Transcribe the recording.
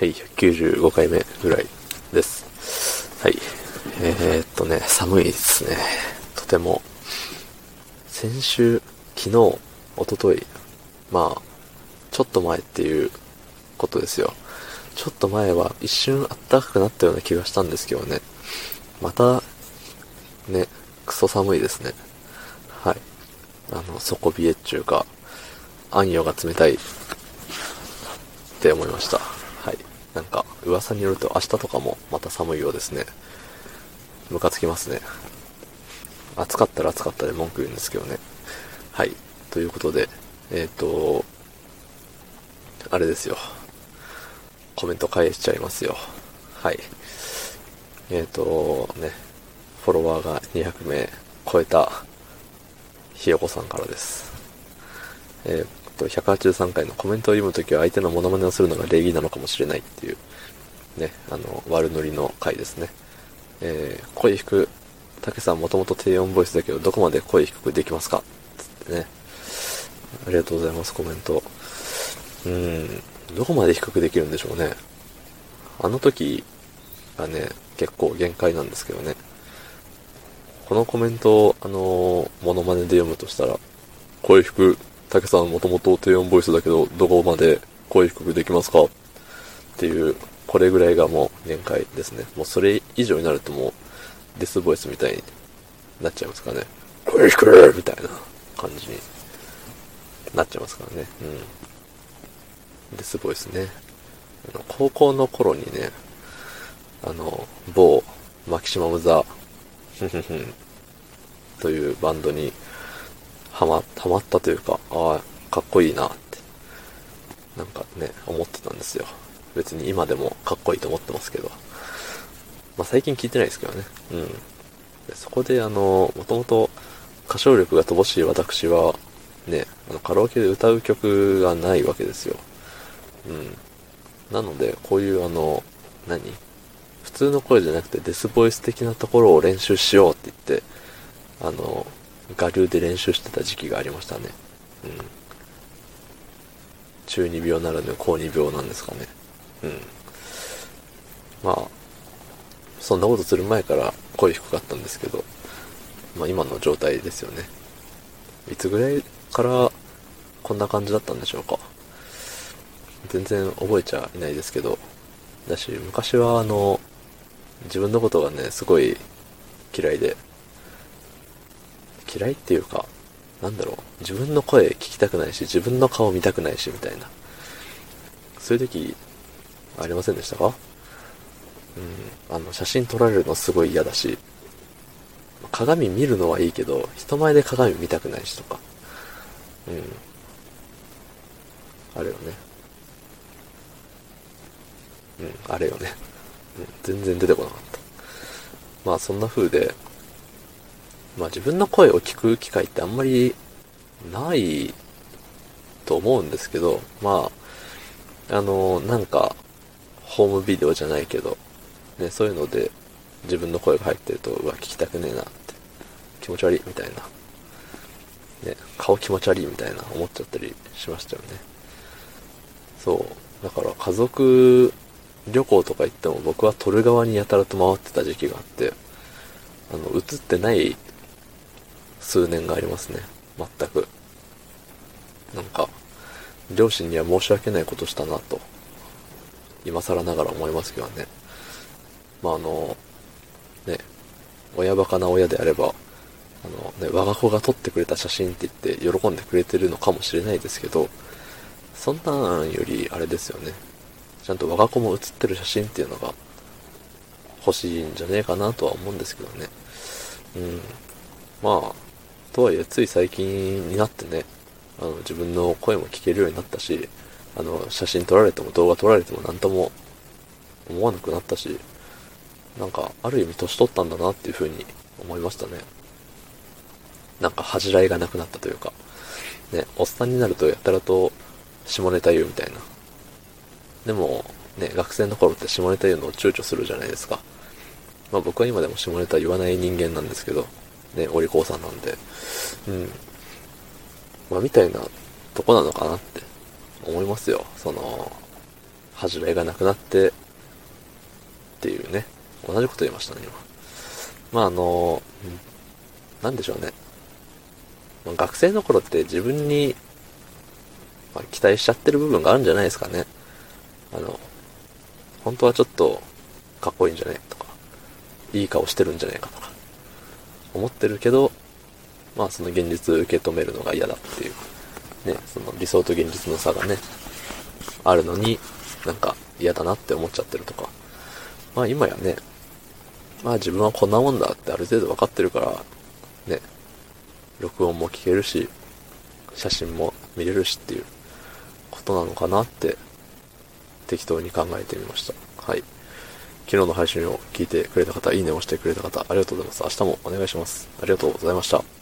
はい、195回目ぐらいです。はい。えー、っとね、寒いですね。とても。先週、昨日、一昨日まあ、ちょっと前っていうことですよ。ちょっと前は一瞬暖かくなったような気がしたんですけどね。また、ね、クソ寒いですね。はい。あの、底冷えっていうか、暗夜が冷たいって思いました。なんか、噂によると明日とかもまた寒いようですね。ムカつきますね。暑かったら暑かったで文句言うんですけどね。はい。ということで、えっ、と、あれですよ。コメント返しちゃいますよ。はい。えっ、と、ね、フォロワーが200名超えた、ひよこさんからです。えっ、と、183回のコメントを読むときは相手のモノマネをするのが礼儀なのかもしれないっていう、ね、あの、悪ノリの回ですね。えー、声低く、たけさんもともと低音ボイスだけど、どこまで声低くできますか?つってね。ありがとうございます、コメント。うん、どこまで低くできるんでしょうね。あの時がね、結構限界なんですけどね。このコメントを、あのー、モノマネで読むとしたら、声低く、たけさんもともと低音ボイスだけど、どこまで声低くできますかっていう、これぐらいがもう限界ですね。もうそれ以上になるともう、デスボイスみたいになっちゃいますかね。声低くみたいな感じになっちゃいますからね。うん。デスボイスね。あの高校の頃にね、あの、某、マキシマムザ、というバンドに、はま、はまったというか、ああ、かっこいいなって、なんかね、思ってたんですよ。別に今でもかっこいいと思ってますけど。まあ最近聞いてないですけどね。うん。そこであの、もともと歌唱力が乏しい私は、ね、あのカラオケで歌う曲がないわけですよ。うん。なので、こういうあの、何？普通の声じゃなくてデスボイス的なところを練習しようって言って、あの、我流で練習してた時期がありましたね。うん。中二病ならぬ高二病なんですかね。うん。まあ、そんなことする前から声低かったんですけど、まあ今の状態ですよね。いつぐらいからこんな感じだったんでしょうか。全然覚えちゃいないですけど、だし、昔はあの、自分のことがね、すごい嫌いで、嫌いっていうか、なんだろう、自分の声聞きたくないし、自分の顔見たくないし、みたいな。そういう時、ありませんでしたか？うん、あの、写真撮られるのすごい嫌だし、鏡見るのはいいけど、人前で鏡見たくないしとか。うん。あれよね。うん、あれよね。うん、全然出てこなかった。まあそんな風で、まあ自分の声を聞く機会ってあんまりないと思うんですけど、まあ、あの、なんか、ホームビデオじゃないけど、ね、そういうので自分の声が入ってると、うわ、聞きたくねえなって、気持ち悪いみたいな、ね、顔気持ち悪いみたいな思っちゃったりしましたよね。そう。だから家族旅行とか行っても僕は撮る側にやたらと回ってた時期があって、あの、映ってない数年がありますね。全く。なんか、両親には申し訳ないことしたなと、今更ながら思いますけどね。まあ、あの、ね、親バカな親であれば、あのね、我が子が撮ってくれた写真って言って喜んでくれてるのかもしれないですけど、そんなんよりあれですよね。ちゃんと我が子も写ってる写真っていうのが欲しいんじゃねえかなとは思うんですけどね。うん。まあ、とはいえつい最近になってね、あの自分の声も聞けるようになったし、あの写真撮られても動画撮られても何とも思わなくなったし、なんかある意味年取ったんだなっていう風に思いましたね。なんか恥じらいがなくなったというか、ね、おっさんになるとやたらと下ネタ言うみたいな。でも、ね、学生の頃って下ネタ言うのを躊躇するじゃないですか。まあ僕は今でも下ネタ言わない人間なんですけど、ね、お利口さんなんで、うん。まあみたいなとこなのかなって思いますよ。その、恥じらいがなくなって、っていうね、同じこと言いましたね、今。まああの、うんなんでしょうね。まあ学生の頃って自分に、まあ、期待しちゃってる部分があるんじゃないですかね。あの、本当はちょっとかっこいいんじゃないとか、いい顔してるんじゃないかとか、思ってるけど、まあその現実受け止めるのが嫌だっていう、ね、その理想と現実の差がね、あるのに、なんか嫌だなって思っちゃってるとか。まあ今やね、まあ自分はこんなもんだってある程度分かってるから、ね、録音も聞けるし、写真も見れるしっていうことなのかなって適当に考えてみました。はい。昨日の配信を聞いてくれた方、いいねを押してくれた方、ありがとうございます。明日もお願いします。ありがとうございました。